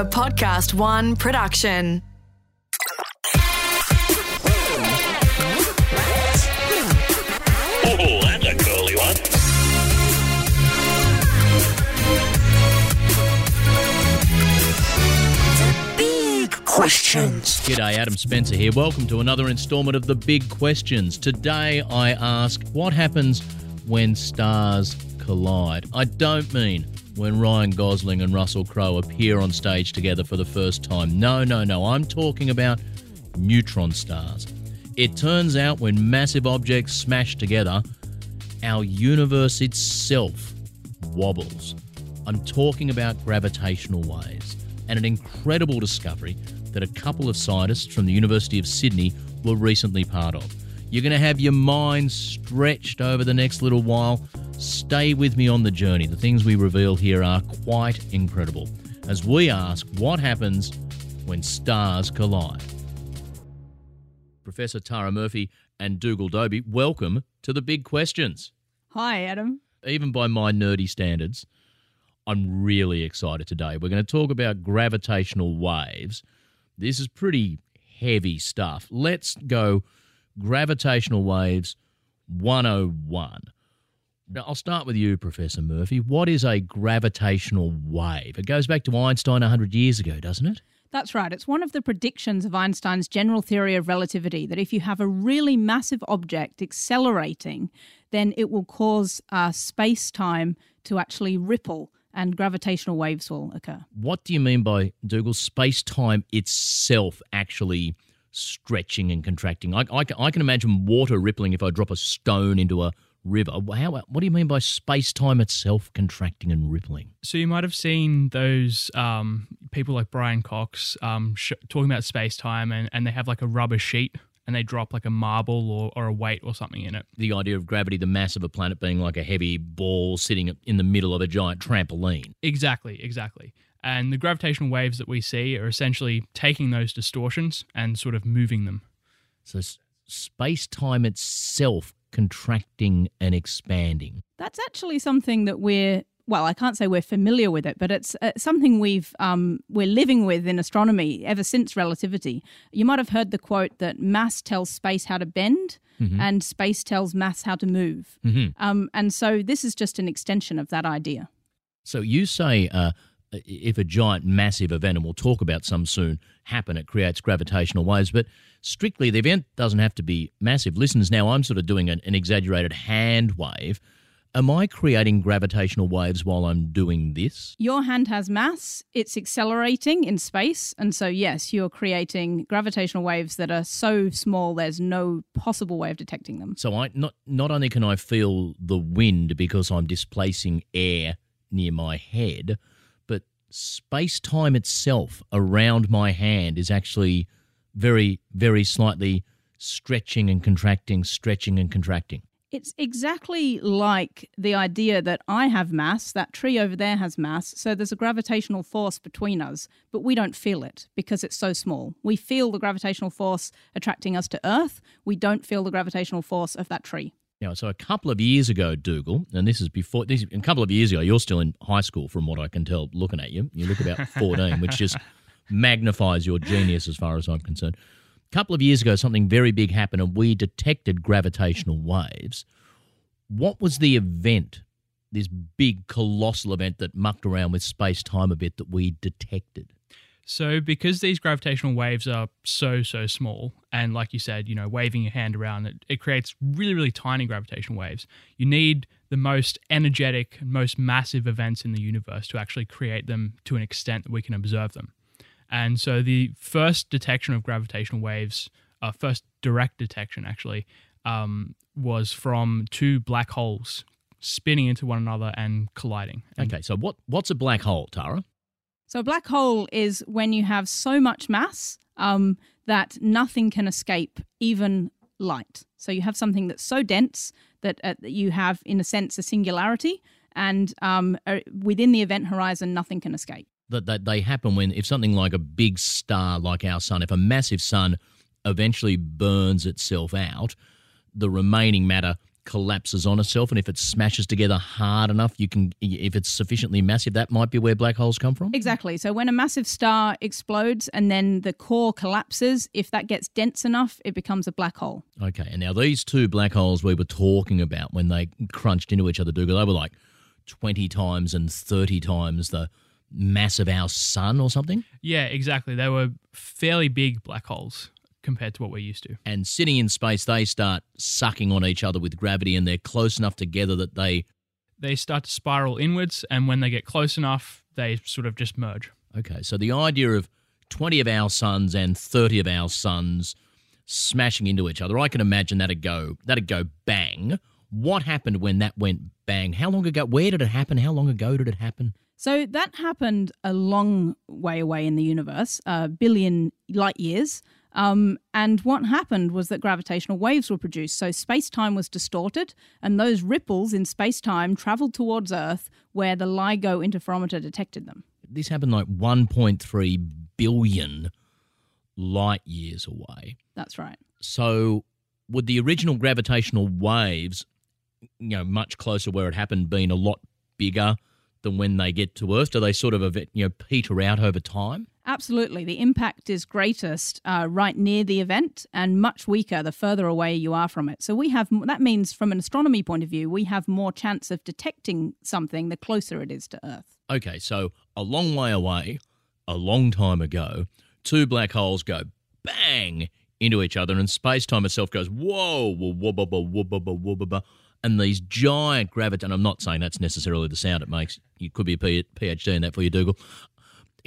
A Podcast One production. Oh, that's a curly one. Big Questions. G'day, Adam Spencer here. Welcome to another instalment of The Big Questions. Today I ask what happens when stars collide. I don't mean when Ryan Gosling and Russell Crowe appear on stage together for the first time. No, no, no. I'm talking about neutron stars. It turns out when massive objects smash together, our universe itself wobbles. I'm talking about gravitational waves and an incredible discovery that a couple of scientists from the University of Sydney were recently part of. You're going to have your mind stretched over the next little while. Stay with me on the journey. The things we reveal here are quite incredible as we ask what happens when stars collide. Professor Tara Murphy and Dougal Dobie, welcome to the big questions. Hi, Adam. Even by my nerdy standards, I'm really excited today. We're going to talk about gravitational waves. This is pretty heavy stuff. Let's go gravitational waves 101. Now, I'll start with you, Professor Murphy. What is a gravitational wave? It goes back to Einstein 100 years ago, doesn't it? That's right. It's one of the predictions of Einstein's general theory of relativity that if you have a really massive object accelerating, then it will cause uh, space time to actually ripple and gravitational waves will occur. What do you mean by, Dougal, space time itself actually stretching and contracting? I, I, can- I can imagine water rippling if I drop a stone into a river. How, what do you mean by space time itself contracting and rippling? So you might have seen those um, people like Brian Cox um, sh- talking about space time, and, and they have like a rubber sheet and they drop like a marble or, or a weight or something in it. The idea of gravity, the mass of a planet being like a heavy ball sitting in the middle of a giant trampoline. Exactly, exactly. And the gravitational waves that we see are essentially taking those distortions and sort of moving them. So space time itself contracting and expanding. That's actually something that we're well, I can't say we're familiar with it, but it's uh, something we've um, we're living with in astronomy ever since relativity. You might have heard the quote that mass tells space how to bend, and space tells mass how to move. Um, and so this is just an extension of that idea. So you say uh, if a giant massive event, and we'll talk about some soon, happen, it creates gravitational waves. But strictly, the event doesn't have to be massive. Listeners, now I'm sort of doing an, an exaggerated hand wave. Am I creating gravitational waves while I'm doing this? Your hand has mass, it's accelerating in space. And so, yes, you're creating gravitational waves that are so small there's no possible way of detecting them. So I not not only can I feel the wind because I'm displacing air near my head, but space time itself around my hand is actually very, very slightly stretching and contracting, stretching and contracting. It's exactly like the idea that I have mass, that tree over there has mass, so there's a gravitational force between us, but we don't feel it because it's so small. We feel the gravitational force attracting us to Earth, we don't feel the gravitational force of that tree. Now, so a couple of years ago, Dougal, and this is before, this, a couple of years ago, you're still in high school from what I can tell looking at you. You look about 14, which just magnifies your genius as far as I'm concerned. A couple of years ago, something very big happened and we detected gravitational waves. What was the event this big colossal event that mucked around with space time a bit that we detected? So, because these gravitational waves are so, so small, and like you said, you know, waving your hand around, it, it creates really, really tiny gravitational waves. You need the most energetic, most massive events in the universe to actually create them to an extent that we can observe them. And so, the first detection of gravitational waves, uh, first direct detection actually, um, was from two black holes spinning into one another and colliding. And Okay, so what what's a black hole, Tara? So a black hole is when you have so much mass um, that nothing can escape, even light. So you have something that's so dense that, uh, you have, in a sense, a singularity, and um, uh, within the event horizon, nothing can escape. That, that they happen when if something like a big star like our sun, if a massive sun eventually burns itself out, the remaining matter collapses on itself, and if it smashes together hard enough, you can if it's sufficiently massive, that might be where black holes come from. Exactly. So when a massive star explodes and then the core collapses, if that gets dense enough, it becomes a black hole. Okay, and now these two black holes we were talking about when they crunched into each other, Dougal, they were like 20 times and 30 times the mass of our sun or something. Yeah, exactly. They were fairly big black holes compared to what we're used to. And sitting in space, they start sucking on each other with gravity and they're close enough together that they. They start to spiral inwards, and when they get close enough, they sort of just merge. Okay, so the idea of 20 of our suns and 30 of our suns smashing into each other, I can imagine that'd go, that'd go bang. What happened when that went bang? How long ago? Where did it happen? How long ago did it happen? So that happened a long way away in the universe, a billion light years. Um, and what happened was that gravitational waves were produced. So space time was distorted, and those ripples in space time traveled towards Earth where the LIGO interferometer detected them. This happened like 1.3 billion light years away. That's right. So, would the original gravitational waves, you know, much closer where it happened, been a lot bigger than when they get to Earth? Do they sort of, you know, peter out over time? Absolutely. The impact is greatest uh, right near the event and much weaker the further away you are from it. So we have that means from an astronomy point of view, we have more chance of detecting something the closer it is to Earth. Okay, so a long way away, a long time ago, two black holes go bang into each other, and space time itself goes whoa, whoa, whoa, whoa, whoa, whoa, whoa, whoa, whoa, and these giant gravity. And I'm not saying that's necessarily the sound it makes. You could be a PhD in that for you, Dougal.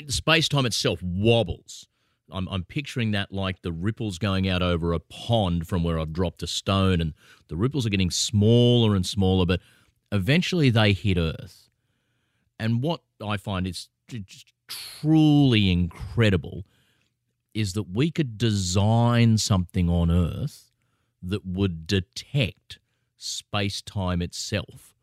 Space time itself wobbles. I'm, I'm picturing that like the ripples going out over a pond from where I've dropped a stone, and the ripples are getting smaller and smaller, but eventually they hit Earth. And what I find is truly incredible is that we could design something on Earth that would detect space time itself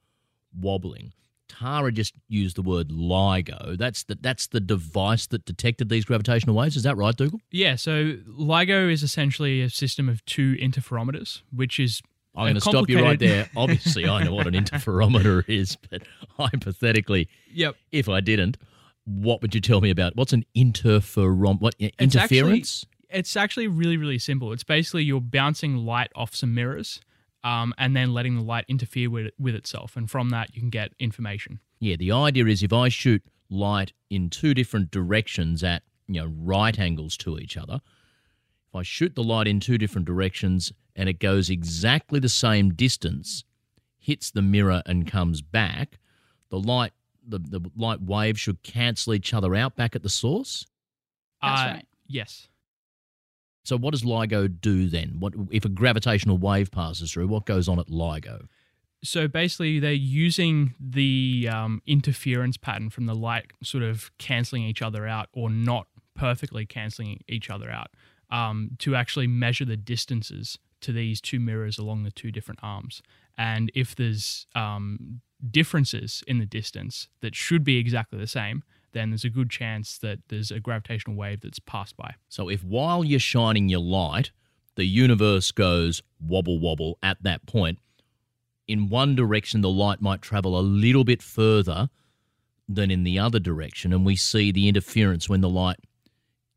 wobbling. Tara just used the word LIGO. That's the that's the device that detected these gravitational waves. Is that right, Dougal? Yeah, so LIGO is essentially a system of two interferometers, which is I'm going to stop you right there. Obviously, I know what an interferometer is, but hypothetically, Yep. if I didn't, what would you tell me about what's an interferom? What It's actually- interference? It's actually really, really simple. It's basically you're bouncing light off some mirrors um, and then letting the light interfere with, with itself. And from that, you can get information. Yeah, the idea is if I shoot light in two different directions at, you know, right angles to each other, if I shoot the light in two different directions and it goes exactly the same distance, hits the mirror and comes back, the light the, the light waves should cancel each other out back at the source. That's Uh, right. Yes. So what does LIGO do then? What if a gravitational wave passes through? What goes on at LIGO? So basically, they're using the um, interference pattern from the light sort of canceling each other out or not perfectly canceling each other out um, to actually measure the distances to these two mirrors along the two different arms. And if there's um, differences in the distance that should be exactly the same, then there's a good chance that there's a gravitational wave that's passed by. So if while you're shining your light, the universe goes wobble wobble at that point, in one direction the light might travel a little bit further than in the other direction, and we see the interference when the light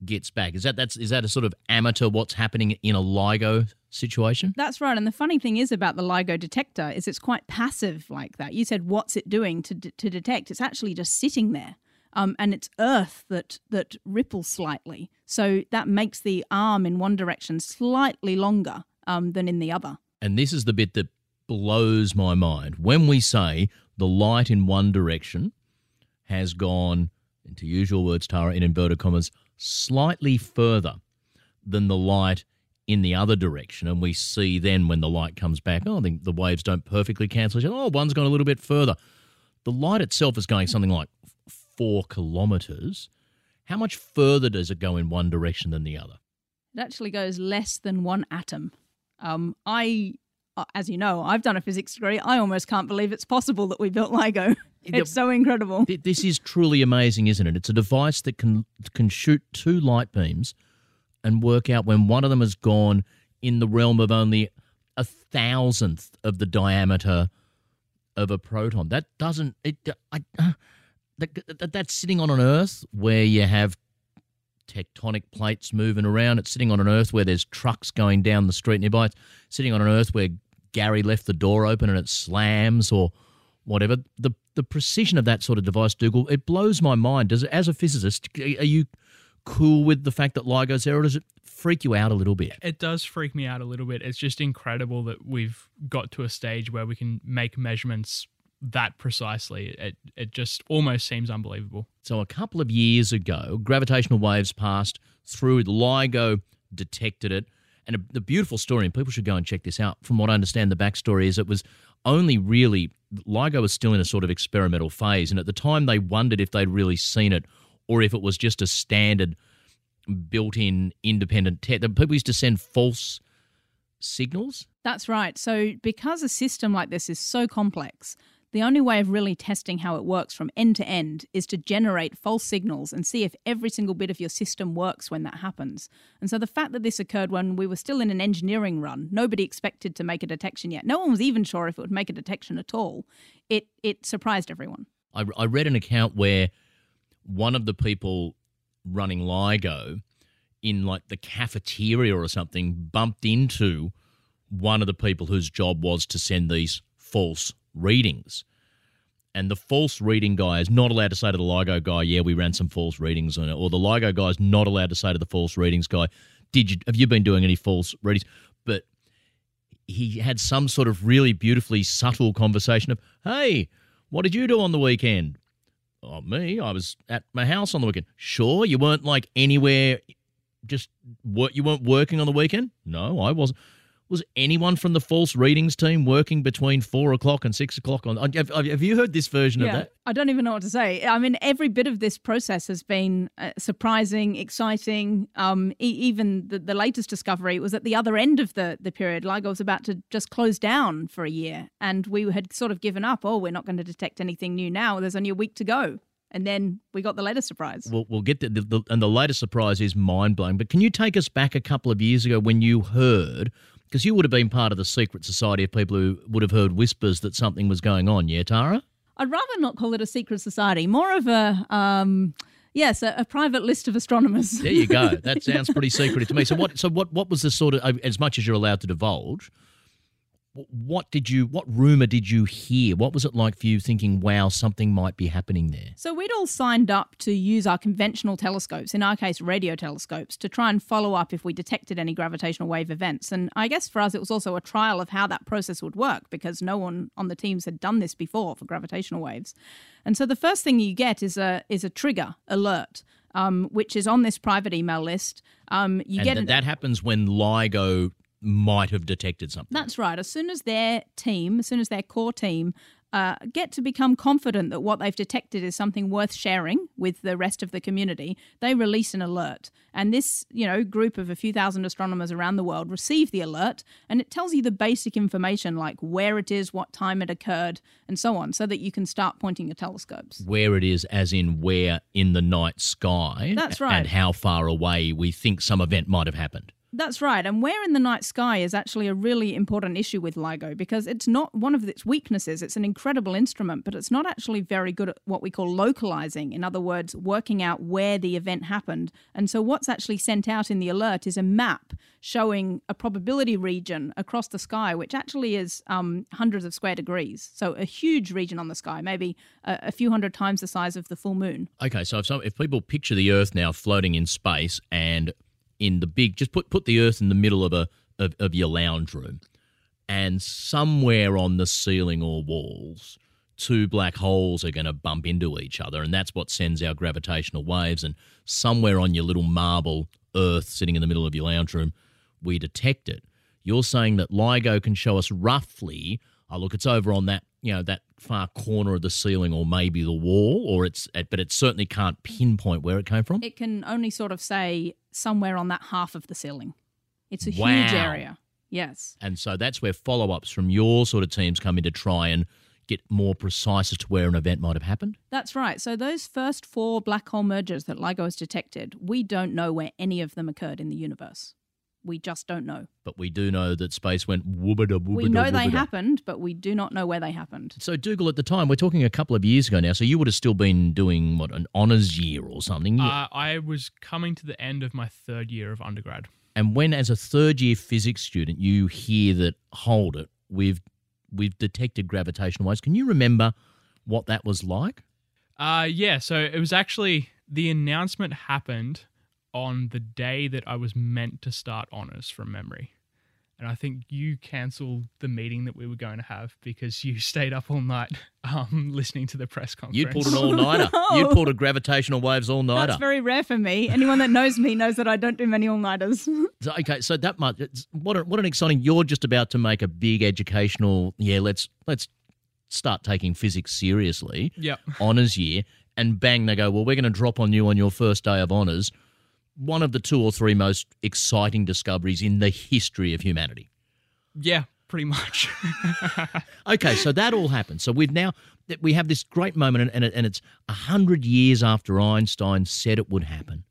gets back. Is that that's is that a sort of amateur what's happening in a LIGO situation? That's right. And the funny thing is about the LIGO detector is it's quite passive like that. You said, what's it doing to, d- to detect? It's actually just sitting there. Um, and it's earth that, that ripples slightly. So that makes the arm in one direction slightly longer um, than in the other. And this is the bit that blows my mind. When we say the light in one direction has gone, into usual words, Tara, in inverted commas, slightly further than the light in the other direction, and we see then when the light comes back, oh, the, the waves don't perfectly cancel each other. Oh, one's gone a little bit further. The light itself is going something like four kilometres. How much further does it go in one direction than the other? It actually goes less than one atom. Um, I, uh, as you know, I've done a physics degree. I almost can't believe it's possible that we built LIGO. It's so incredible. This is truly amazing, isn't it? It's a device that can can shoot two light beams and work out when one of them has gone in the realm of only a thousandth of the diameter of a proton. That doesn't it? I, uh, that, that, that's sitting on an Earth where you have tectonic plates moving around. It's sitting on an Earth where there's trucks going down the street nearby. It's sitting on an Earth where Gary left the door open and it slams or whatever. The the precision of that sort of device, Dougal, it blows my mind. Does it, as a physicist, are you cool with the fact that LIGO's there, or does it freak you out a little bit? It does freak me out a little bit. It's just incredible that we've got to a stage where we can make measurements that precisely. It it just almost seems unbelievable. So a couple of years ago, gravitational waves passed through. LIGO detected it, and a, the beautiful story. And people should go and check this out. From what I understand, the backstory is it was only really LIGO was still in a sort of experimental phase, and at the time they wondered if they'd really seen it or if it was just a standard built-in independent test. People used to send false signals. That's right. So because a system like this is so complex, the only way of really testing how it works from end to end is to generate false signals and see if every single bit of your system works when that happens. And so the fact that this occurred when we were still in an engineering run, nobody expected to make a detection yet. No one was even sure if it would make a detection at all. It it surprised everyone. I, I read an account where one of the people running LIGO in like the cafeteria or something bumped into one of the people whose job was to send these false readings. And the false reading guy is not allowed to say to the LIGO guy, "Yeah, we ran some false readings on it," or the LIGO guy is not allowed to say to the false readings guy, "Did you have you been doing any false readings?" But he had some sort of really beautifully subtle conversation of, "Hey, what did you do on the weekend?" Oh, me, I was at my house on the weekend. Sure, you weren't like anywhere. Just what you weren't working on the weekend? No, I wasn't was anyone from the false readings team working between four o'clock and six o'clock on? Have, have you heard this version yeah, of that? I don't even know what to say. I mean, every bit of this process has been uh, surprising, exciting. Um, e- even the, the latest discovery was at the other end of the the period. LIGO was about to just close down for a year, and we had sort of given up. Oh, we're not going to detect anything new now. There's only a week to go and then we got the latest surprise. We'll, we'll get the, the, the, and the latest surprise is mind blowing. But can you take us back a couple of years ago when you heard because you would have been part of the secret society of people who would have heard whispers that something was going on, yeah, Tara? I'd rather not call it a secret society, more of a. Um, yes, a, a, private list of astronomers. There you go. That sounds pretty secretive to me. So what? So what? What was the sort of, as much as you're allowed to divulge? What did you what rumor did you hear? What was it like for you thinking wow something might be happening there so we'd all signed up to use our conventional telescopes in our case radio telescopes to try and follow up if we detected any gravitational wave events. And i guess for us it was also a trial of how that process would work because no one on the teams had done this before for gravitational waves. And so the first thing you get is a is a trigger alert um, which is on this private email list. Um, you and get th- that happens when LIGO might have detected something. That's right. As soon as their team, as soon as their core team uh, get to become confident that what they've detected is something worth sharing with the rest of the community, they release an alert. And this, you know, group of a few thousand astronomers around the world receive the alert, and it tells you the basic information like where it is, what time it occurred, and so on, so that you can start pointing your telescopes. Where it is, as in where in the night sky. That's right. And how far away we think some event might have happened. That's right. And where in the night sky is actually a really important issue with LIGO because it's not one of its weaknesses. It's an incredible instrument, but it's not actually very good at what we call localizing. In other words, working out where the event happened. And so what's actually sent out in the alert is a map showing a probability region across the sky, which actually is um, hundreds of square degrees. So a huge region on the sky, maybe a, a few hundred times the size of the full moon. Okay, so if, some, if people picture the Earth now floating in space and in the big, just put, put the Earth in the middle of, a, of, of your lounge room, and somewhere on the ceiling or walls, two black holes are going to bump into each other, and that's what sends our gravitational waves. And somewhere on your little marble Earth sitting in the middle of your lounge room, we detect it. You're saying that LIGO can show us roughly, oh, look, it's over on that, you know, that far corner of the ceiling or maybe the wall, or it's, but it certainly can't pinpoint where it came from? It can only sort of say somewhere on that half of the ceiling. It's a Wow. huge area. Yes. And so that's where follow ups from your sort of teams come in to try and get more precise as to where an event might have happened. That's right. So those first four black hole mergers that LIGO has detected, we don't know where any of them occurred in the universe. We just don't know. But we do know that space went woobada woobada. we know they happened, but we do not know where they happened. So Dougal, at the time, we're talking a couple of years ago now. So you would have still been doing what an honours year or something. Uh, I was coming to the end of my third year of undergrad. and when, as a third year physics student, you hear that hold it, we've we've detected gravitational waves. Can you remember what that was like? Uh, yeah, so it was actually the announcement happened on the day that I was meant to start honors from memory. And I think you cancelled the meeting that we were going to have because you stayed up all night um, listening to the press conference. You pulled an all nighter. You pulled a gravitational waves all nighter. That's very rare for me. Anyone that knows me knows that I don't do many all nighters. So, okay, so that much. What a, what an exciting! You're just about to make a big educational. Yeah, let's let's start taking physics seriously. Yeah. Honors year, and bang, they go. Well, we're going to drop on you on your first day of honors. One of the two or three most exciting discoveries in the history of humanity. Yeah, pretty much. Okay, so that all happened. So we've now that we have this great moment, and, and, it's a hundred years after Einstein said it would happen.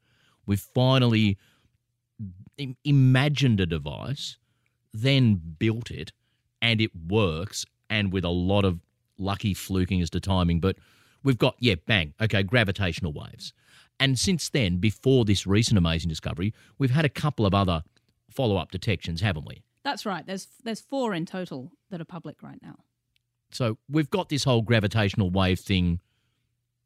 We've finally imagined a device, then built it, and it works, and with a lot of lucky fluking as to timing. But we've got yeah, bang, okay, gravitational waves. And since then, before this recent amazing discovery, we've had a couple of other follow-up detections, haven't we? That's right. There's there's four in total that are public right now. So we've got this whole gravitational wave thing.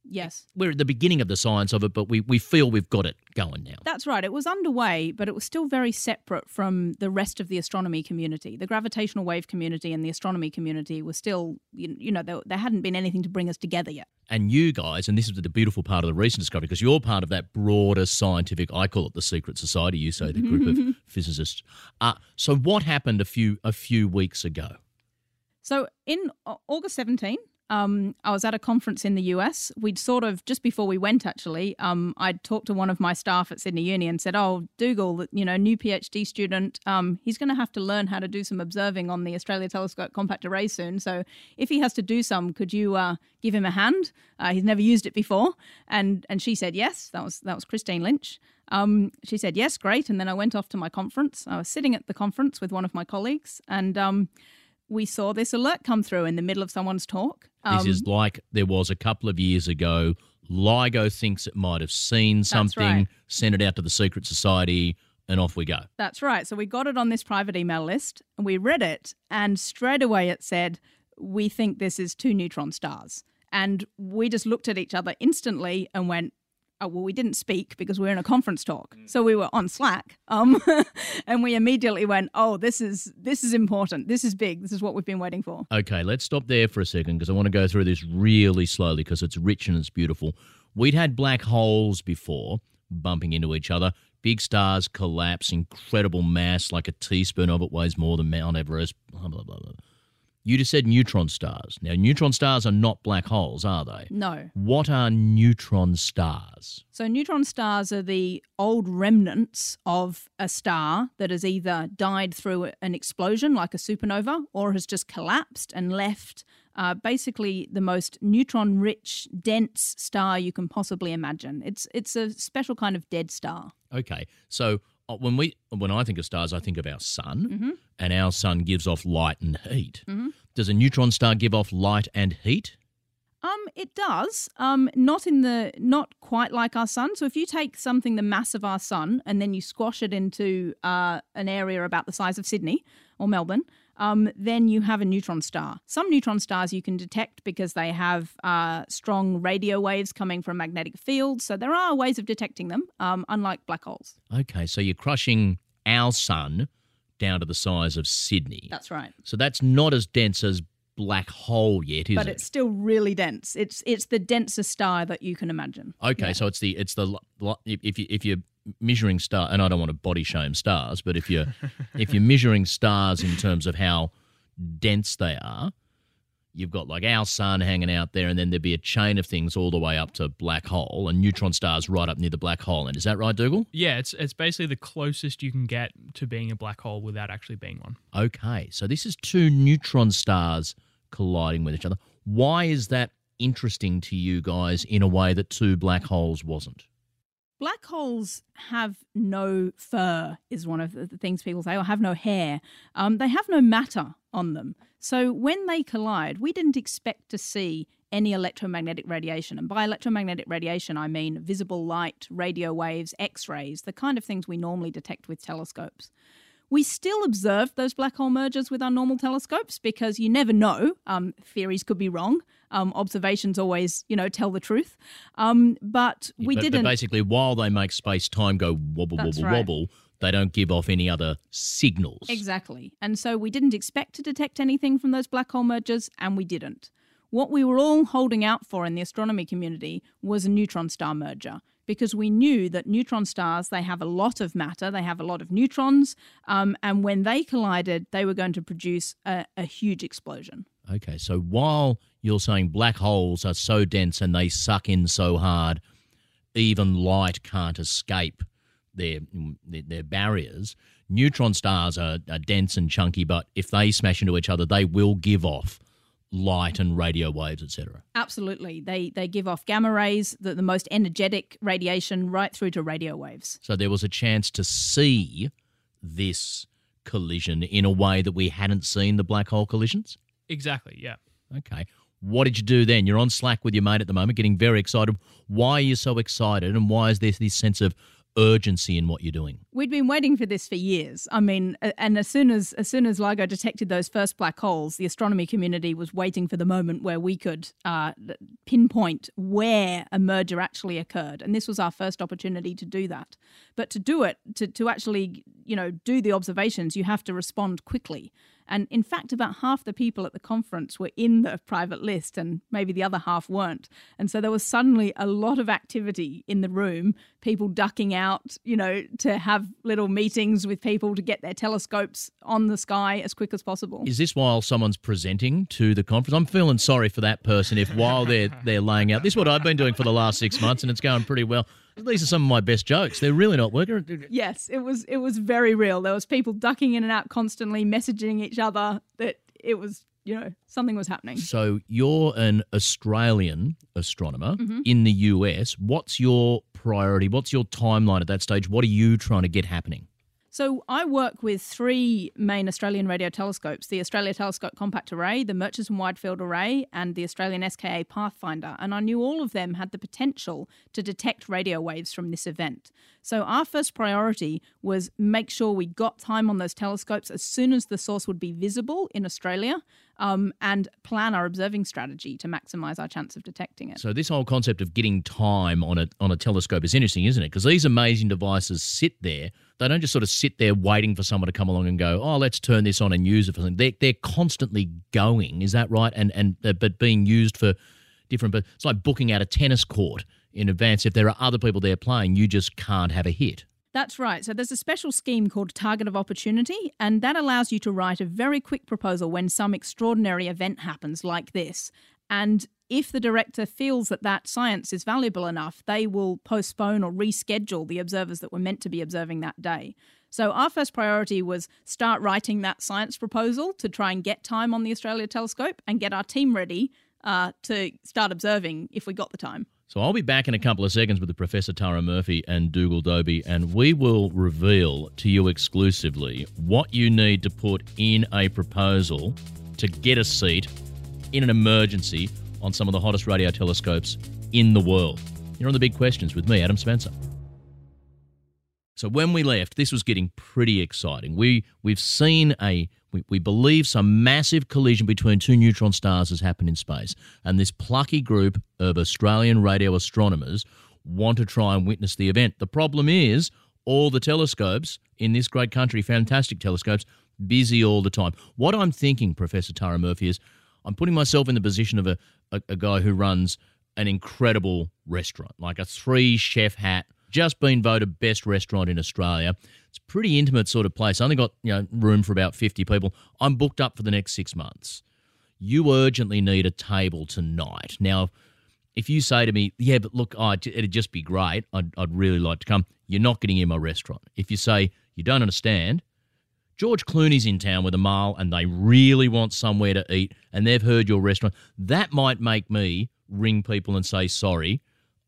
Yes. We're at the beginning of the science of it, but we, we feel we've got it going now. That's right. It was underway, but it was still very separate from the rest of the astronomy community. The gravitational wave community and the astronomy community were still, you, you know, there, there hadn't been anything to bring us together yet. And you guys, and this is the beautiful part of the recent discovery, because you're part of that broader scientific, I call it the secret society. You say the group of physicists. Uh, so what happened a few a few weeks ago? So in August 17, um, I was at a conference in the US. We'd sort of, just before we went actually, um, I'd talked to one of my staff at Sydney Uni and said, Oh, Dougal, you know, new PhD student, um, he's going to have to learn how to do some observing on the Australia Telescope Compact Array soon. So if he has to do some, could you uh, give him a hand? Uh, he's never used it before. And, and she said yes. That was, that was Christine Lynch. Um, she said, yes, great. And then I went off to my conference. I was sitting at the conference with one of my colleagues and um, we saw this alert come through in the middle of someone's talk. Um, this is like there was a couple of years ago. LIGO thinks it might have seen something, right. sent it out to the secret society, and off we go. That's right. So we got it on this private email list and we read it, and straight away it said, We think this is two neutron stars. And we just looked at each other instantly and went, Oh, well, we didn't speak because we were in a conference talk. So we were on Slack. Um, and we immediately went, Oh, this is this is important. This is big. This is what we've been waiting for. Okay, let's stop there for a second because I want to go through this really slowly because it's rich and it's beautiful. We'd had black holes before bumping into each other. Big stars collapse, incredible mass, like a teaspoon of it weighs more than Mount Everest, blah, blah, blah, blah. You just said neutron stars. Now, neutron stars are not black holes, are they? No. What are neutron stars? So, neutron stars are the old remnants of a star that has either died through an explosion, like a supernova, or has just collapsed and left uh, basically the most neutron rich, dense star you can possibly imagine. It's, it's a special kind of dead star. Okay, so when we when I think of stars, I think of our sun, Mm-hmm. and our sun gives off light and heat. Does a neutron star give off light and heat? Um, it does. Um, not in the not quite like our sun. So if you take something the mass of our sun and then you squash it into uh, an area about the size of Sydney or Melbourne, um, then you have a neutron star. Some neutron stars you can detect because they have uh, strong radio waves coming from magnetic fields. So there are ways of detecting them, um, unlike black holes. Okay, so you're crushing our sun down to the size of Sydney. That's right. So that's not as dense as black hole yet, is but it? it's still really dense. It's it's the densest star that you can imagine. Okay, Yeah. so it's the it's the l- l- if you if you're measuring star, and I don't want to body shame stars, but if you're if you're measuring stars in terms of how dense they are, you've got like our sun hanging out there, and then there'd be a chain of things all the way up to black hole, and neutron stars right up near the black hole. And is that right, Dougal? Yeah, it's it's basically the closest you can get to being a black hole without actually being one. Okay, so this is two neutron stars colliding with each other. Why is that interesting to you guys in a way that two black holes wasn't? Black holes have no fur, is one of the things people say, or have no hair. Um, they have no matter on them. So when they collide, we didn't expect to see any electromagnetic radiation. And by electromagnetic radiation, I mean visible light, radio waves, X rays, the kind of things we normally detect with telescopes. We still observed those black hole mergers with our normal telescopes because you never know. Um, theories could be wrong. Um, observations always, you know, tell the truth. Um, but we but, didn't. But basically, while they make space time go wobble, That's wobble, right. wobble, they don't give off any other signals. Exactly. And so we didn't expect to detect anything from those black hole mergers, and we didn't. What we were all holding out for in the astronomy community was a neutron star merger because we knew that neutron stars they have a lot of matter they have a lot of neutrons um, and when they collided they were going to produce a, a huge explosion Okay, so while you're saying black holes are so dense and they suck in so hard, even light can't escape their their, barriers. Neutron stars are, are dense and chunky, but if they smash into each other, they will give off light and radio waves, etc. absolutely they they give off gamma rays the, the most energetic radiation right through to radio waves So there was a chance to see this collision in a way that we hadn't seen the black hole collisions. Exactly. Yeah. Okay. What did you do then? You're on Slack with your mate at the moment, getting very excited. Why are you so excited, and why is there this sense of urgency in what you're doing? We'd been waiting for this for years. I mean, and as soon as as soon as LIGO detected those first black holes, the astronomy community was waiting for the moment where we could uh, pinpoint where a merger actually occurred, and this was our first opportunity to do that. But to do it, to to actually you know do the observations, you have to respond quickly. And in fact, about half the people at the conference were in the private list, and maybe the other half weren't. And so there was suddenly a lot of activity in the room, people ducking out, you know, to have little meetings with people to get their telescopes on the sky as quick as possible. Is this while someone's presenting to the conference? I'm feeling sorry for that person if while they're they're laying out. This is what I've been doing for the last six months, and it's going pretty well. These are some of my best jokes. They're really not working. Yes, it was it was very real. There was people ducking in and out constantly, messaging each other that it was, you know, something was happening. So you're an Australian astronomer Mm-hmm. in the US. What's your priority? What's your timeline at that stage? What are you trying to get happening? So I work with three main Australian radio telescopes: the Australia Telescope Compact Array, the Murchison Wide Field Array, and the Australian SKA Pathfinder. And I knew all of them had the potential to detect radio waves from this event. So our first priority was make sure we got time on those telescopes as soon as the source would be visible in Australia, um, and plan our observing strategy to maximise our chance of detecting it. So this whole concept of getting time on a on a telescope is interesting, isn't it? Because these amazing devices sit there. They don't just sort of sit there waiting for someone to come along and go, "Oh, let's turn this on and use it for something." They're they're constantly going. Is that right? And and uh, but being used for different. But it's like booking out a tennis court in advance. If there are other people there playing, you just can't have a hit. That's right. So there's a special scheme called Target of Opportunity, and that allows you to write a very quick proposal when some extraordinary event happens like this. And if the director feels that that science is valuable enough, they will postpone or reschedule the observers that were meant to be observing that day. So our first priority was start writing that science proposal to try and get time on the Australia telescope and get our team ready uh, to start observing if we got the time. So I'll be back in a couple of seconds with the Professor Tara Murphy and Dougal Dobie, and we will reveal to you exclusively what you need to put in a proposal to get a seat in an emergency on some of the hottest radio telescopes in the world. You're on the big questions with me, Adam Spencer. So when we left, this was getting pretty exciting. We we've seen a we, we believe some massive collision between two neutron stars has happened in space, and this plucky group of Australian radio astronomers want to try and witness the event. The problem is all the telescopes in this great country, fantastic telescopes, busy all the time. What I'm thinking, Professor Tara Murphy, is I'm putting myself in the position of a, a, a guy who runs an incredible restaurant, like a three chef hat, just been voted best restaurant in Australia. It's pretty intimate sort of place. I Only got you know room for about 50 people. I'm booked up for the next six months. You urgently need a table tonight. Now, if you say to me, yeah, but look, oh, it'd just be great. I'd, I'd really like to come. You're not getting in my restaurant. If you say, you don't understand, George Clooney's in town with Amal and they really want somewhere to eat and they've heard your restaurant, that might make me ring people and say, sorry,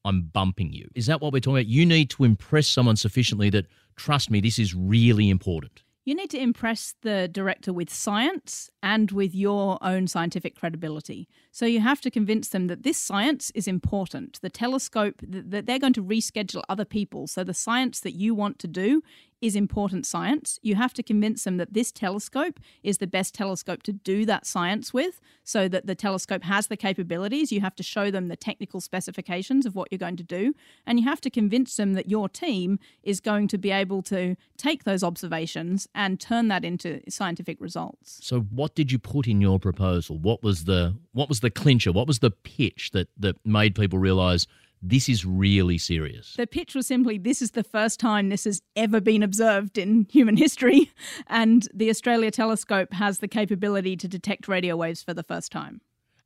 I'm bumping you. Is that what we're talking about? You need to impress someone sufficiently that, trust me, this is really important. You need to impress the director with science and with your own scientific credibility. So you have to convince them that this science is important. The telescope, that they're going to reschedule other people. So the science that you want to do is important science. You have to convince them that this telescope is the best telescope to do that science with so that the telescope has the capabilities. You have to show them the technical specifications of what you're going to do. And you have to convince them that your team is going to be able to take those observations and turn that into scientific results. So what did you put in your proposal? What was the what was the clincher? What was the pitch that that made people realize this is really serious. The pitch was simply this is the first time this has ever been observed in human history, and the Australia telescope has the capability to detect radio waves for the first time.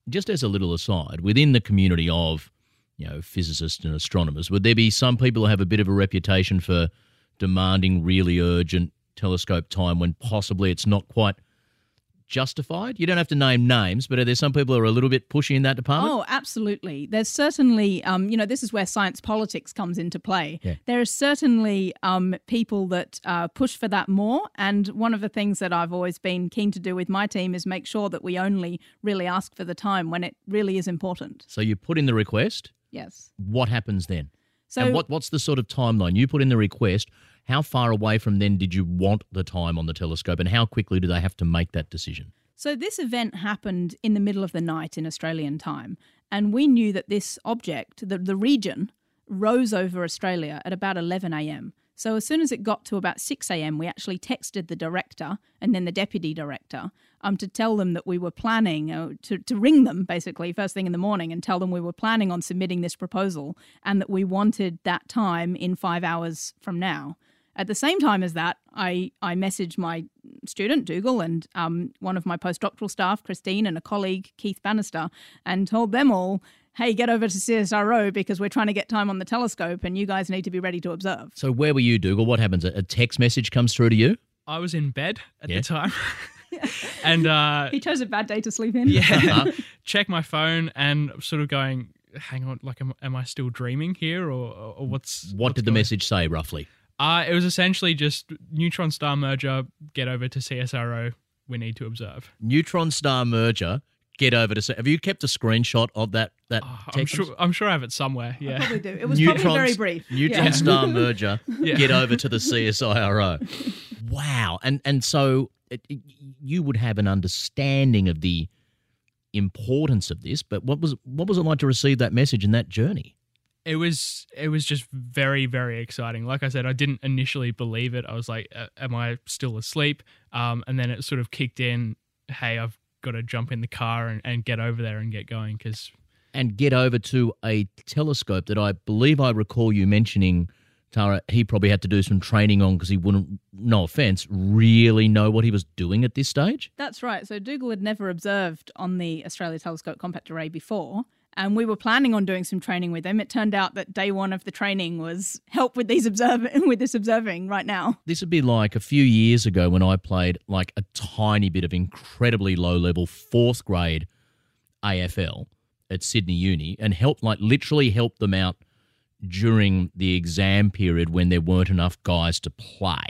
Just as a little aside, within the community of you know physicists and astronomers, would there be some people who have a bit of a reputation for demanding really urgent telescope time when possibly it's not quite justified? You don't have to name names, but are there some people who are a little bit pushy in that department? Oh, absolutely. There's certainly, um, you know, this is where science politics comes into play. Yeah. There are certainly um, people that uh, push for that more. And one of the things that I've always been keen to do with my team is make sure that we only really ask for the time when it really is important. So you put in the request. Yes. What happens then? So and what, what's the sort of timeline? You put in the request. How far away from then did you want the time on the telescope, and how quickly do they have to make that decision? So, this event happened in the middle of the night in Australian time, and we knew that this object, the, the region, rose over Australia at about 11 a.m. So, as soon as it got to about 6 a.m., we actually texted the director and then the deputy director um, to tell them that we were planning, uh, to, to ring them basically first thing in the morning and tell them we were planning on submitting this proposal and that we wanted that time in five hours from now. At the same time as that, I, I messaged my student, Dougal, and um, one of my postdoctoral staff, Christine, and a colleague, Keith Bannister, and told them all, hey, get over to CSIRO because we're trying to get time on the telescope and you guys need to be ready to observe. So, where were you, Dougal? What happens? A text message comes through to you? I was in bed at Yeah. the time. and uh, He chose a bad day to sleep in. yeah, check my phone and sort of going, hang on, like, am, am I still dreaming here or, or what's. What what's did the going- message say, roughly? Uh, it was essentially just neutron star merger, get over to CSIRO, we need to observe. Neutron star merger. Get over to. Have you kept a screenshot of that? That Uh, I'm text? sure, I'm sure I have it somewhere. Yeah. Probably do. It was probably very brief. Neutron Yeah. star merger. Yeah. Get over to the CSIRO. Wow. And and so it, it- you would have an understanding of the importance of this, but what was what was it like to receive that message and that journey? It was it was just very very exciting like i said i didn't initially believe it i was like am i still asleep um, and then it sort of kicked in hey i've got to jump in the car and, and get over there and get going because And get over to a telescope that I believe I recall you mentioning, Tara. He probably had to do some training on because he wouldn't, no offense, really know what he was doing at this stage. That's right. So Dougal had never observed on the Australia Telescope Compact Array before, and we were planning on doing some training with them. It turned out that day one of the training was help with these observe with this observing right now. This would be like a few years ago when I played like a tiny bit of incredibly low level fourth grade AFL. at Sydney Uni and helped, like, literally helped them out during the exam period when there weren't enough guys to play.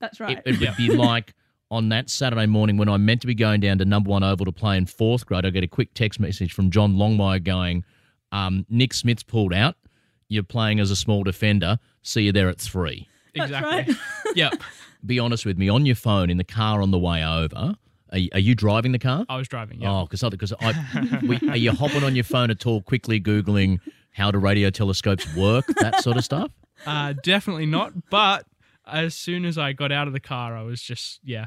That's right. It, it would be like on that Saturday morning when I'm meant to be going down to number one oval to play in fourth grade. I get a quick text message from John Longmire going, um, "Nick Smith's pulled out. You're playing as a small defender. See you there at three. Exactly. yep. Be honest with me. On your phone in the car on the way over, are you, are you driving the car? I was driving. Yeah. Oh, because because I, we, are you hopping on your phone at all, quickly googling how do radio telescopes work, that sort of stuff? Uh, definitely not. But as soon as I got out of the car, I was just yeah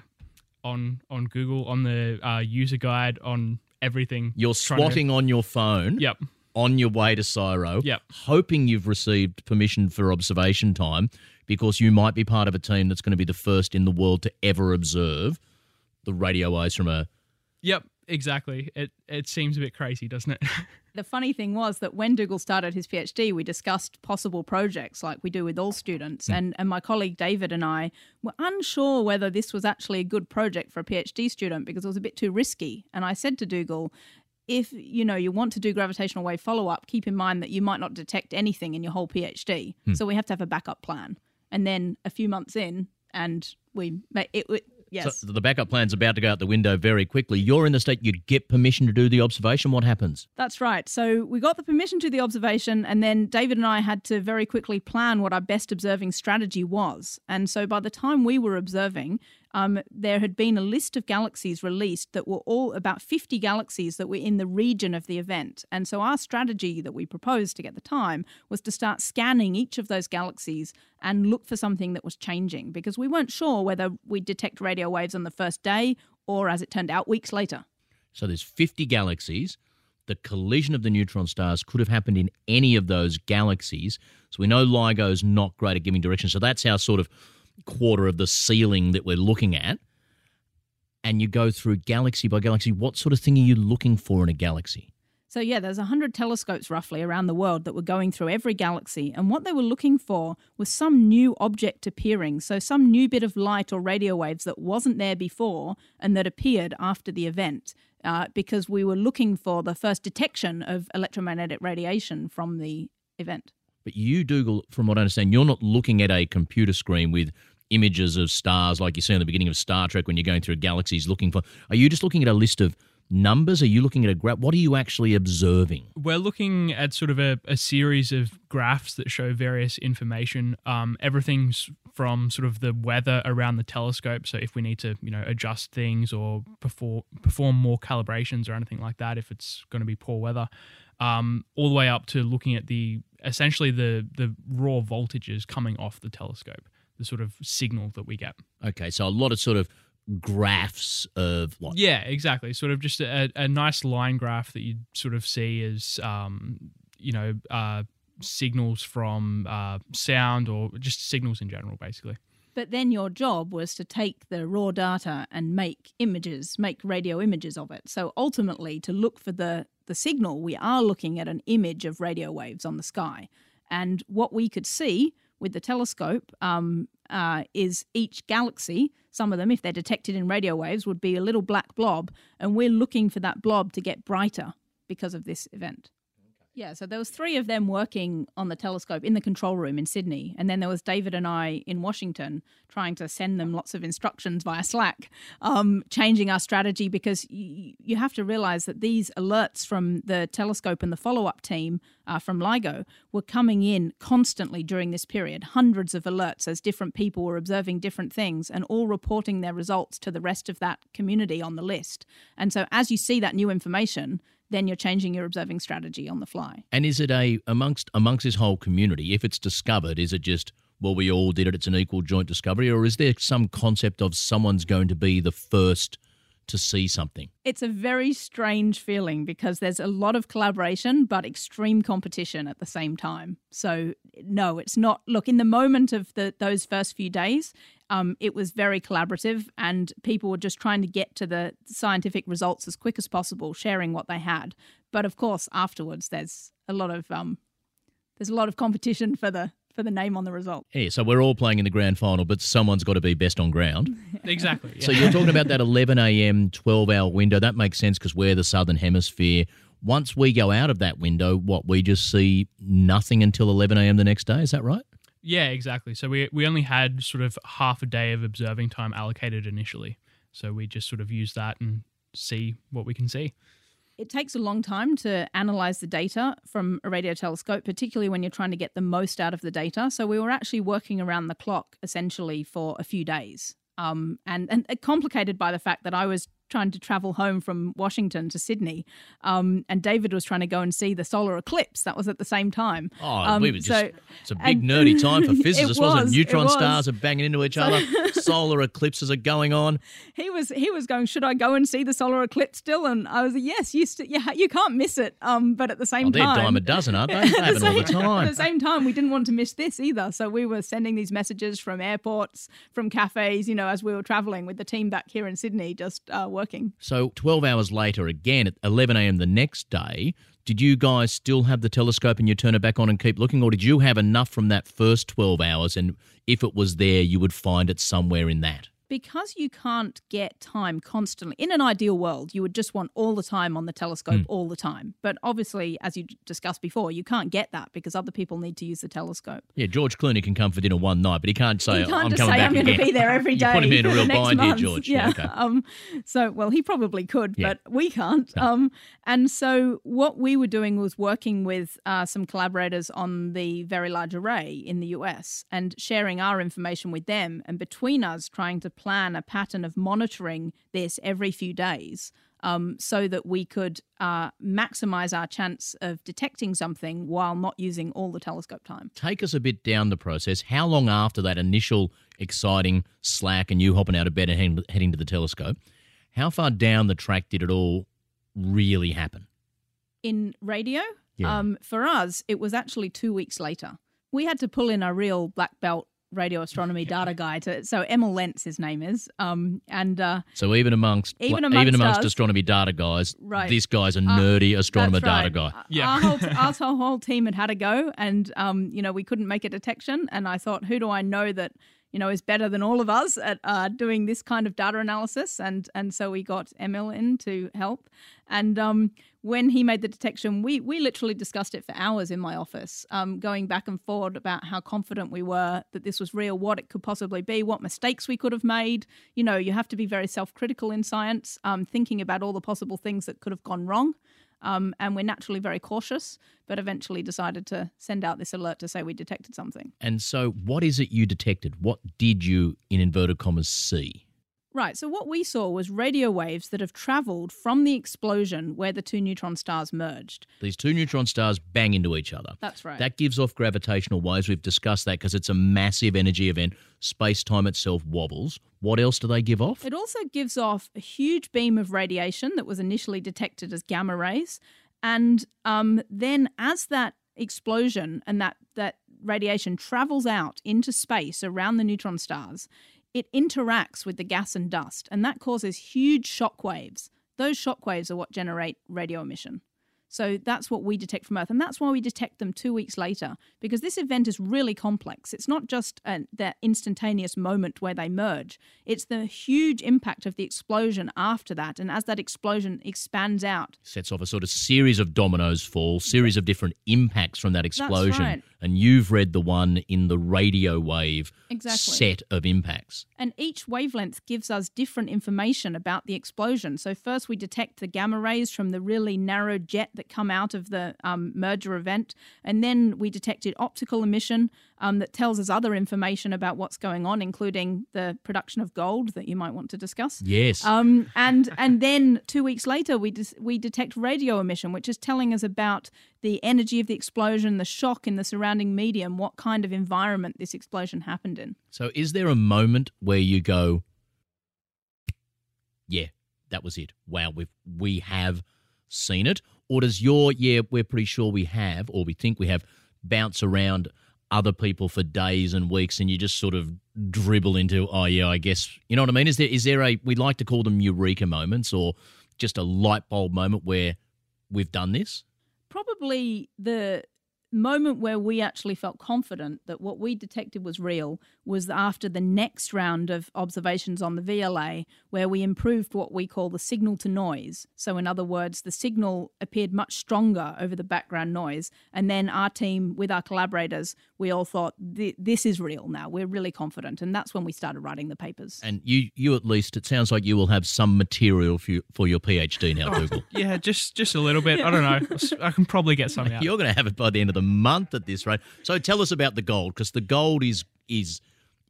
on on Google on the uh, user guide on everything. You're trying to- on your phone. Yep. on your way to CSIRO, Yep. hoping you've received permission for observation time because you might be part of a team that's going to be the first in the world to ever observe the radio waves from a. Yep. Exactly. It it seems a bit crazy, doesn't it? The funny thing was that when Dougal started his PhD, we discussed possible projects like we do with all students. Hmm. And, and my colleague David and I were unsure whether this was actually a good project for a PhD student because it was a bit too risky. And I said to Dougal, if you know you want to do gravitational wave follow up, keep in mind that you might not detect anything in your whole PhD. Hmm. So we have to have a backup plan. And then a few months in, and we it, it yes. So the backup plan's about to go out the window very quickly. You're in the state you'd get permission to do the observation. What happens? That's right. So we got the permission to the observation, and then David and I had to very quickly plan what our best observing strategy was. And so by the time we were observing, um, there had been a list of galaxies released that were all about 50 galaxies that were in the region of the event. And so our strategy that we proposed to get the time was to start scanning each of those galaxies and look for something that was changing because we weren't sure whether we'd detect radio waves on the first day or, as it turned out, weeks later. So there's 50 galaxies. The collision of the neutron stars could have happened in any of those galaxies. So we know LIGO's not great at giving direction. So that's our sort of quarter of the ceiling that we're looking at. And you go through galaxy by galaxy. What sort of thing are you looking for in a galaxy? So yeah, there's 100 telescopes roughly around the world that were going through every galaxy and what they were looking for was some new object appearing, so some new bit of light or radio waves that wasn't there before and that appeared after the event. Uh, because we were looking for the first detection of electromagnetic radiation from the event. But you, Dougal, from what I understand, you're not looking at a computer screen with images of stars like you see in the beginning of Star Trek when you're going through galaxies looking for. Are you just looking at a list of numbers? Are you looking at a graph? What are you actually observing? We're looking at sort of a, a series of graphs that show various information. Um, everything's from sort of the weather around the telescope. So if we need to, you know, adjust things or perform perform more calibrations or anything like that, if it's going to be poor weather, um, all the way up to looking at the essentially the the raw voltages coming off the telescope, the sort of signal that we get. Okay, so a lot of sort of graphs of like Yeah, exactly. Sort of just a, a nice line graph that you sort of see as, um, you know, uh, signals from uh, sound or just signals in general, basically. But then your job was to take the raw data and make images, make radio images of it. So ultimately, to look for the, the signal, we are looking at an image of radio waves on the sky. And what we could see with the telescope um, uh, is each galaxy, some of them, if they're detected in radio waves, would be a little black blob. And we're looking for that blob to get brighter because of this event. Yeah, so there was three of them working on the telescope in the control room in Sydney, and then there was David and I in Washington trying to send them lots of instructions via Slack, um, changing our strategy because y- you have to realize that these alerts from the telescope and the follow-up team uh, from LIGO were coming in constantly during this period, hundreds of alerts as different people were observing different things and all reporting their results to the rest of that community on the list. And so as you see that new information, then you're changing your observing strategy on the fly. And is it a amongst amongst this whole community? If it's discovered, is it just well we all did it? It's an equal joint discovery, or is there some concept of someone's going to be the first to see something? It's a very strange feeling because there's a lot of collaboration, but extreme competition at the same time. So no, it's not. Look, in the moment of the those first few days, um, it was very collaborative, and people were just trying to get to the scientific results as quick as possible, sharing what they had. But of course, afterwards, there's a lot of um, there's a lot of competition for the for the name on the result. Yeah, so we're all playing in the grand final, but someone's got to be best on ground. Exactly. So you're talking about that 11 a.m., 12 hour window. That makes sense because we're the southern hemisphere. once we go out of that window, what we just see nothing until 11 a.m. the next day. Is that right? Yeah, exactly. So we we only had sort of half a day of observing time allocated initially. So we just sort of use that and see what we can see. It takes a long time to analyze the data from a radio telescope, particularly when you're trying to get the most out of the data. So we were actually working around the clock essentially for a few days. Um, and, and complicated by the fact that I was trying to travel home from Washington to Sydney, um, and David was trying to go and see the solar eclipse. That was at the same time. Oh, Um, we were just, so- it's a big and- nerdy time for physicists, was, not it? Neutron it was. stars are banging into each other, solar eclipses are going on. he was he was going. Should I go and see the solar eclipse still? And I was yes, you st- yeah, you can't miss it. Um, but at the same Oh, they're time, dime a dozen, aren't they? At They the happen all the same- At time. the same time, we didn't want to miss this either. So we were sending these messages from airports, from cafes, you know, as we were traveling with the team back here in Sydney, just uh, working. So 12 hours later, again at 11 a.m. the next day, did you guys still have the telescope and you turn it back on and keep looking, or did you have enough from that first 12 hours and if it was there, you would find it somewhere in that? Because you can't get time constantly, in an ideal world, you would just want all the time on the telescope Hmm. all the time. But obviously, as you discussed before, you can't get that because other people need to use the telescope. Yeah, George Clooney can come for dinner one night, but he can't say, you can't I'm just coming say back I'm going to again." be there every You day. put him in a real bind here. George. Yeah. okay. Um, so, well, he probably could, Yeah. but we can't. Um, and so, what we were doing was working with uh, some collaborators on the Very Large Array in the US and sharing our information with them, and between us, trying to plan a pattern of monitoring this every few days. Um, so that we could uh, maximize our chance of detecting something while not using all the telescope time. Take us a bit down the process. How long after that initial exciting slack and you hopping out of bed and heading, heading to the telescope, how far down the track did it all really happen? in radio. Yeah. Um, for us, it was actually two weeks later. We had to pull in a real black belt radio astronomy data guy to so Emil Lenc his name is um and uh So even amongst Even even amongst amongst us- astronomy data guys, Right. this guy's a nerdy astronomer that's data right. guy. Yeah. Our whole, our whole- whole team had had a go, and um, you know we couldn't make a detection. And I thought, who do I know that you know is better than all of us at uh, doing this kind of data analysis? And and so we got Emil in to help. And um, when he made the detection, we we literally discussed it for hours in my office, um, going back and forward about how confident we were that this was real, what it could possibly be, what mistakes we could have made. You know, you have to be very self-critical in science, um, thinking about all the possible things that could have gone wrong. Um, and we're naturally very cautious, but eventually decided to send out this alert to say we detected something. And so, what is it you detected? What did you, in inverted commas, see? Right, so what we saw was radio waves that have traveled from the explosion where the two neutron stars merged. These two neutron stars bang into each other. That's right. That gives off gravitational waves. We've discussed that because it's a massive energy event. Space time itself wobbles. What else do they give off? It also gives off a huge beam of radiation that was initially detected as gamma rays. And um, then, as that explosion and that, that radiation travels out into space around the neutron stars, it interacts with the gas and dust, and that causes huge shock waves. Those shock waves are what generate radio emission. So that's what we detect from Earth. And that's why we detect them two weeks later, because this event is really complex. It's not just uh, that instantaneous moment where they merge, it's the huge impact of the explosion after that. And as that explosion expands out, Sets off a sort of series of dominoes fall, series of different impacts from that explosion. right. And you've read the one in the radio wave Exactly. set of impacts. And each wavelength gives us different information about the explosion. So, first we detect the gamma rays from the really narrow jet that come out of the um, merger event. And then we detected optical emission um, that tells us other information about what's going on, including the production of gold that you might want to discuss. Yes. Um, and and then two weeks later, we dis- we detect radio emission, which is telling us about the energy of the explosion, the shock in the surrounding medium, what kind of environment this explosion happened in. So, is there a moment where you go, "Yeah, that was it. Wow, we we have seen it," or does your "Yeah, we're pretty sure we have," or we think we have, bounce around other people for days and weeks, and you just sort of dribble into, "Oh yeah, I guess." You know what I mean? Is there is there a we like to call them eureka moments, or just a light bulb moment where we've done this? probably the moment where we actually felt confident that what we detected was real was after the next round of observations on the VLA, where we improved what we call the signal to noise. So, in other words, the signal appeared much stronger over the background noise. And then our team, with our collaborators, we all thought, this is real now. We're really confident. And that's when we started writing the papers. And you, you at least, it sounds like you will have some material for, you, for your PhD now, oh, Google. yeah, just, just a little bit. I don't know. I can probably get some out. You're going to have it by the end of the month at this rate. So tell us about the gold, because the gold is is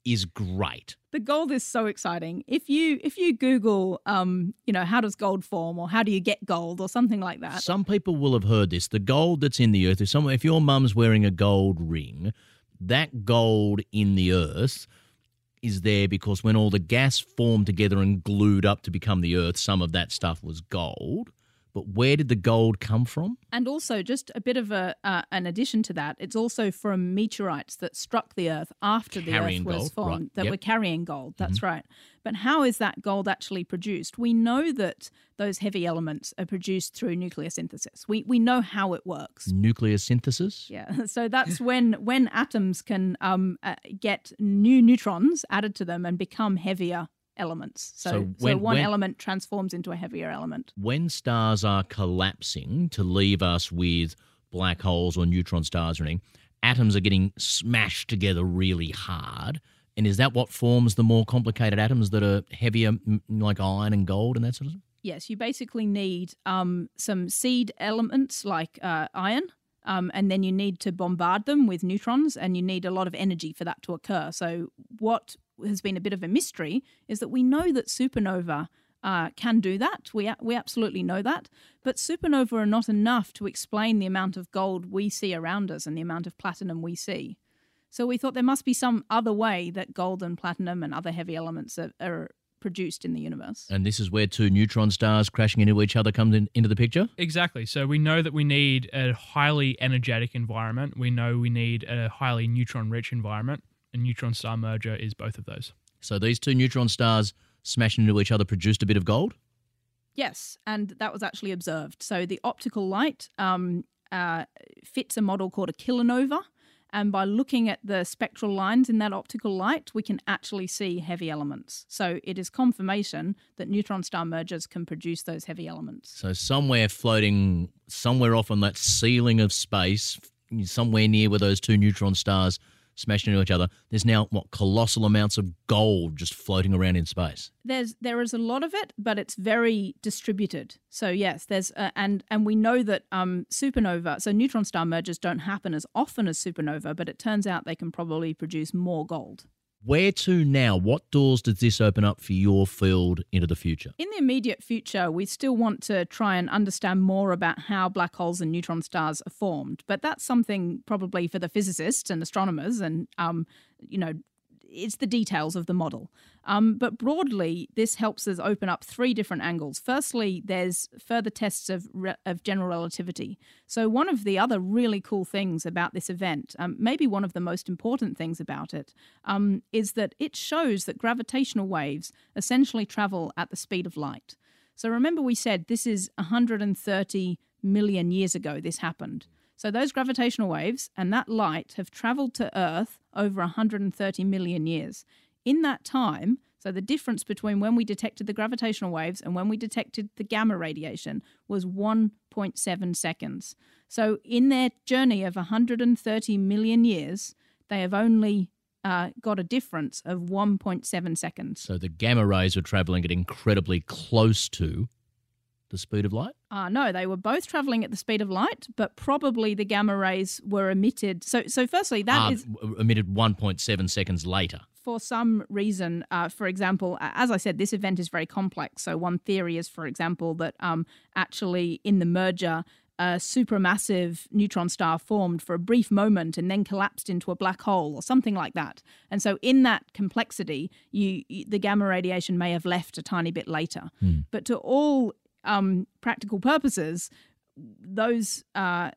is great. The gold is so exciting. If you if you Google, um, you know, how does gold form, or how do you get gold, or something like that. Some people will have heard this. The gold that's in the earth. If someone, if your mum's wearing a gold ring, that gold in the earth is there because when all the gas formed together and glued up to become the earth, some of that stuff was gold. But where did the gold come from? And also, just a bit of a uh, an addition to that, it's also from meteorites that struck the Earth after carrying the Earth was gold. formed right. that yep. were carrying gold. That's mm-hmm. right. But how is that gold actually produced? We know that those heavy elements are produced through nuclear synthesis. We we know how it works. Nuclear synthesis. Yeah. So that's when when atoms can um, uh, get new neutrons added to them and become heavier elements. So, so, when, so one when, element transforms into a heavier element. When stars are collapsing to leave us with black holes or neutron stars or anything, atoms are getting smashed together really hard. And is that what forms the more complicated atoms that are heavier, like iron and gold and that sort of thing? Yes, you basically need um, some seed elements like uh, iron, um, and then you need to bombard them with neutrons, and you need a lot of energy for that to occur. So, what has been a bit of a mystery is that we know that supernova uh, can do that. We, we absolutely know that. But supernova are not enough to explain the amount of gold we see around us and the amount of platinum we see. So we thought there must be some other way that gold and platinum and other heavy elements are, are produced in the universe. And this is where two neutron stars crashing into each other comes in, into the picture? Exactly. So we know that we need a highly energetic environment. We know we need a highly neutron rich environment a neutron star merger is both of those. So these two neutron stars smashing into each other produced a bit of gold? Yes, and that was actually observed. So the optical light um, uh, fits a model called a kilonova. And by looking at the spectral lines in that optical light, we can actually see heavy elements. So it is confirmation that neutron star mergers can produce those heavy elements. So somewhere floating, somewhere off on that ceiling of space, somewhere near where those two neutron stars smashing into each other. There's now what colossal amounts of gold just floating around in space. There's there is a lot of it, but it's very distributed. So yes, there's uh, and and we know that um, supernova, so neutron star mergers don't happen as often as supernova, but it turns out they can probably produce more gold. Where to now? What doors does this open up for your field into the future? In the immediate future, we still want to try and understand more about how black holes and neutron stars are formed, but that's something probably for the physicists and astronomers and um, you know it's the details of the model. Um, but broadly, this helps us open up three different angles. Firstly, there's further tests of, re- of general relativity. So, one of the other really cool things about this event, um, maybe one of the most important things about it, um, is that it shows that gravitational waves essentially travel at the speed of light. So, remember, we said this is 130 million years ago, this happened. So those gravitational waves and that light have traveled to Earth over 130 million years. In that time, so the difference between when we detected the gravitational waves and when we detected the gamma radiation was 1.7 seconds. So in their journey of 130 million years, they have only uh, got a difference of 1.7 seconds. So the gamma rays are traveling at incredibly close to the speed of light? Uh, no, they were both traveling at the speed of light, but probably the gamma rays were emitted. So, so firstly, that uh, is emitted 1.7 seconds later. For some reason, uh, for example, as I said, this event is very complex. So, one theory is, for example, that um, actually in the merger, a supermassive neutron star formed for a brief moment and then collapsed into a black hole or something like that. And so, in that complexity, you, you the gamma radiation may have left a tiny bit later. Mm. But to all um, practical purposes, those uh,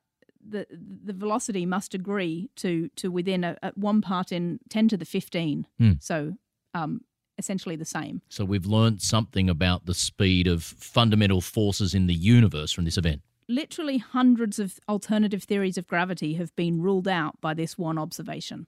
the the velocity must agree to to within a, a one part in ten to the fifteen. Mm. So um, essentially the same. So we've learned something about the speed of fundamental forces in the universe from this event. literally hundreds of alternative theories of gravity have been ruled out by this one observation.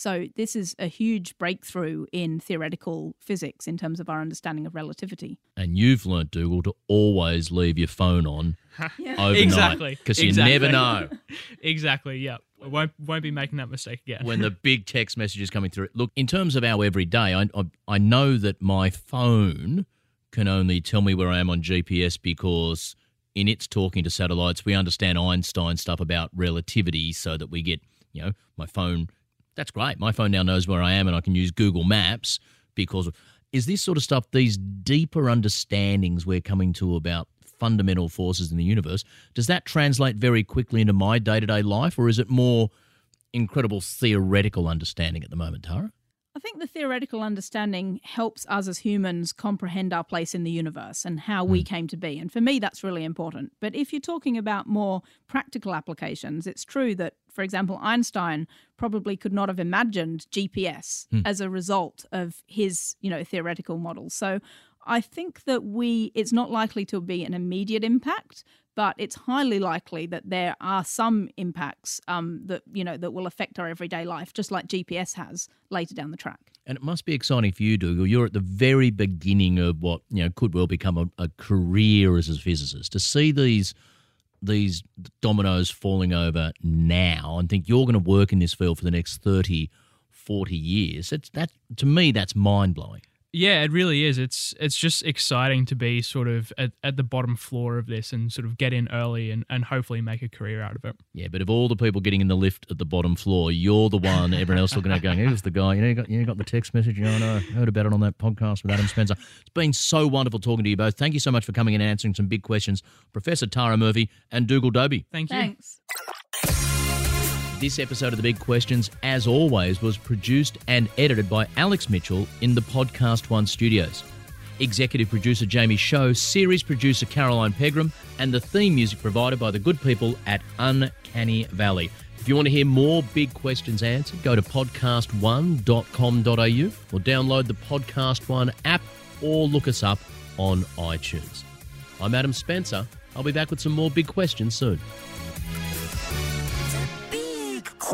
So, this is a huge breakthrough in theoretical physics in terms of our understanding of relativity. And you've learnt, Dougal, to always leave your phone on overnight. Exactly. Because you never know exactly. Yeah. I won't won't be making that mistake again. when the big text message is coming through. Look, in terms of our everyday, I, I, I know that my phone can only tell me where I am on GPS because in its talking to satellites, we understand Einstein stuff about relativity so that we get, you know, my phone. That's great. My phone now knows where I am and I can use Google Maps because. Is this sort of stuff, these deeper understandings we're coming to about fundamental forces in the universe, does that translate very quickly into my day to day life or is it more incredible theoretical understanding at the moment, Tara? I think the theoretical understanding helps us as humans comprehend our place in the universe and how we hmm. came to be. And for me, that's really important. But if you're talking about more practical applications, it's true that, for example, Einstein probably could not have imagined GPS hmm. as a result of his, you know, theoretical models. So I think that we, it's not likely to be an immediate impact, but it's highly likely that there are some impacts um, that you know that will affect our everyday life, just like GPS has later down the track. And it must be exciting for you, Dougal. You're at the very beginning of what you know could well become a, a career as a physicist. To see these these dominoes falling over now and think you're going to work in this field for the next 30, 40 years. That to me that's mind blowing. Yeah, it really is. It's it's just exciting to be sort of at, at the bottom floor of this and sort of get in early and, and hopefully make a career out of it. Yeah, but of all the people getting in the lift at the bottom floor, you're the one everyone else looking at going, "Who's the guy?" You know, you got you got the text message. You know, I heard about it on that podcast with Adam Spencer. It's been so wonderful talking to you both. Thank you so much for coming in and answering some big questions, Professor Tara Murphy and Dougal Dobie. Thank you. Thanks. This episode of The Big Questions, as always, was produced and edited by Alex Mitchell in the Podcast One studios. Executive producer Jamie Show, series producer Caroline Pegram, and the theme music provided by the good people at Uncanny Valley. If you want to hear more big questions answered, go to podcast1.com.au or download the Podcast One app or look us up on iTunes. I'm Adam Spencer. I'll be back with some more big questions soon.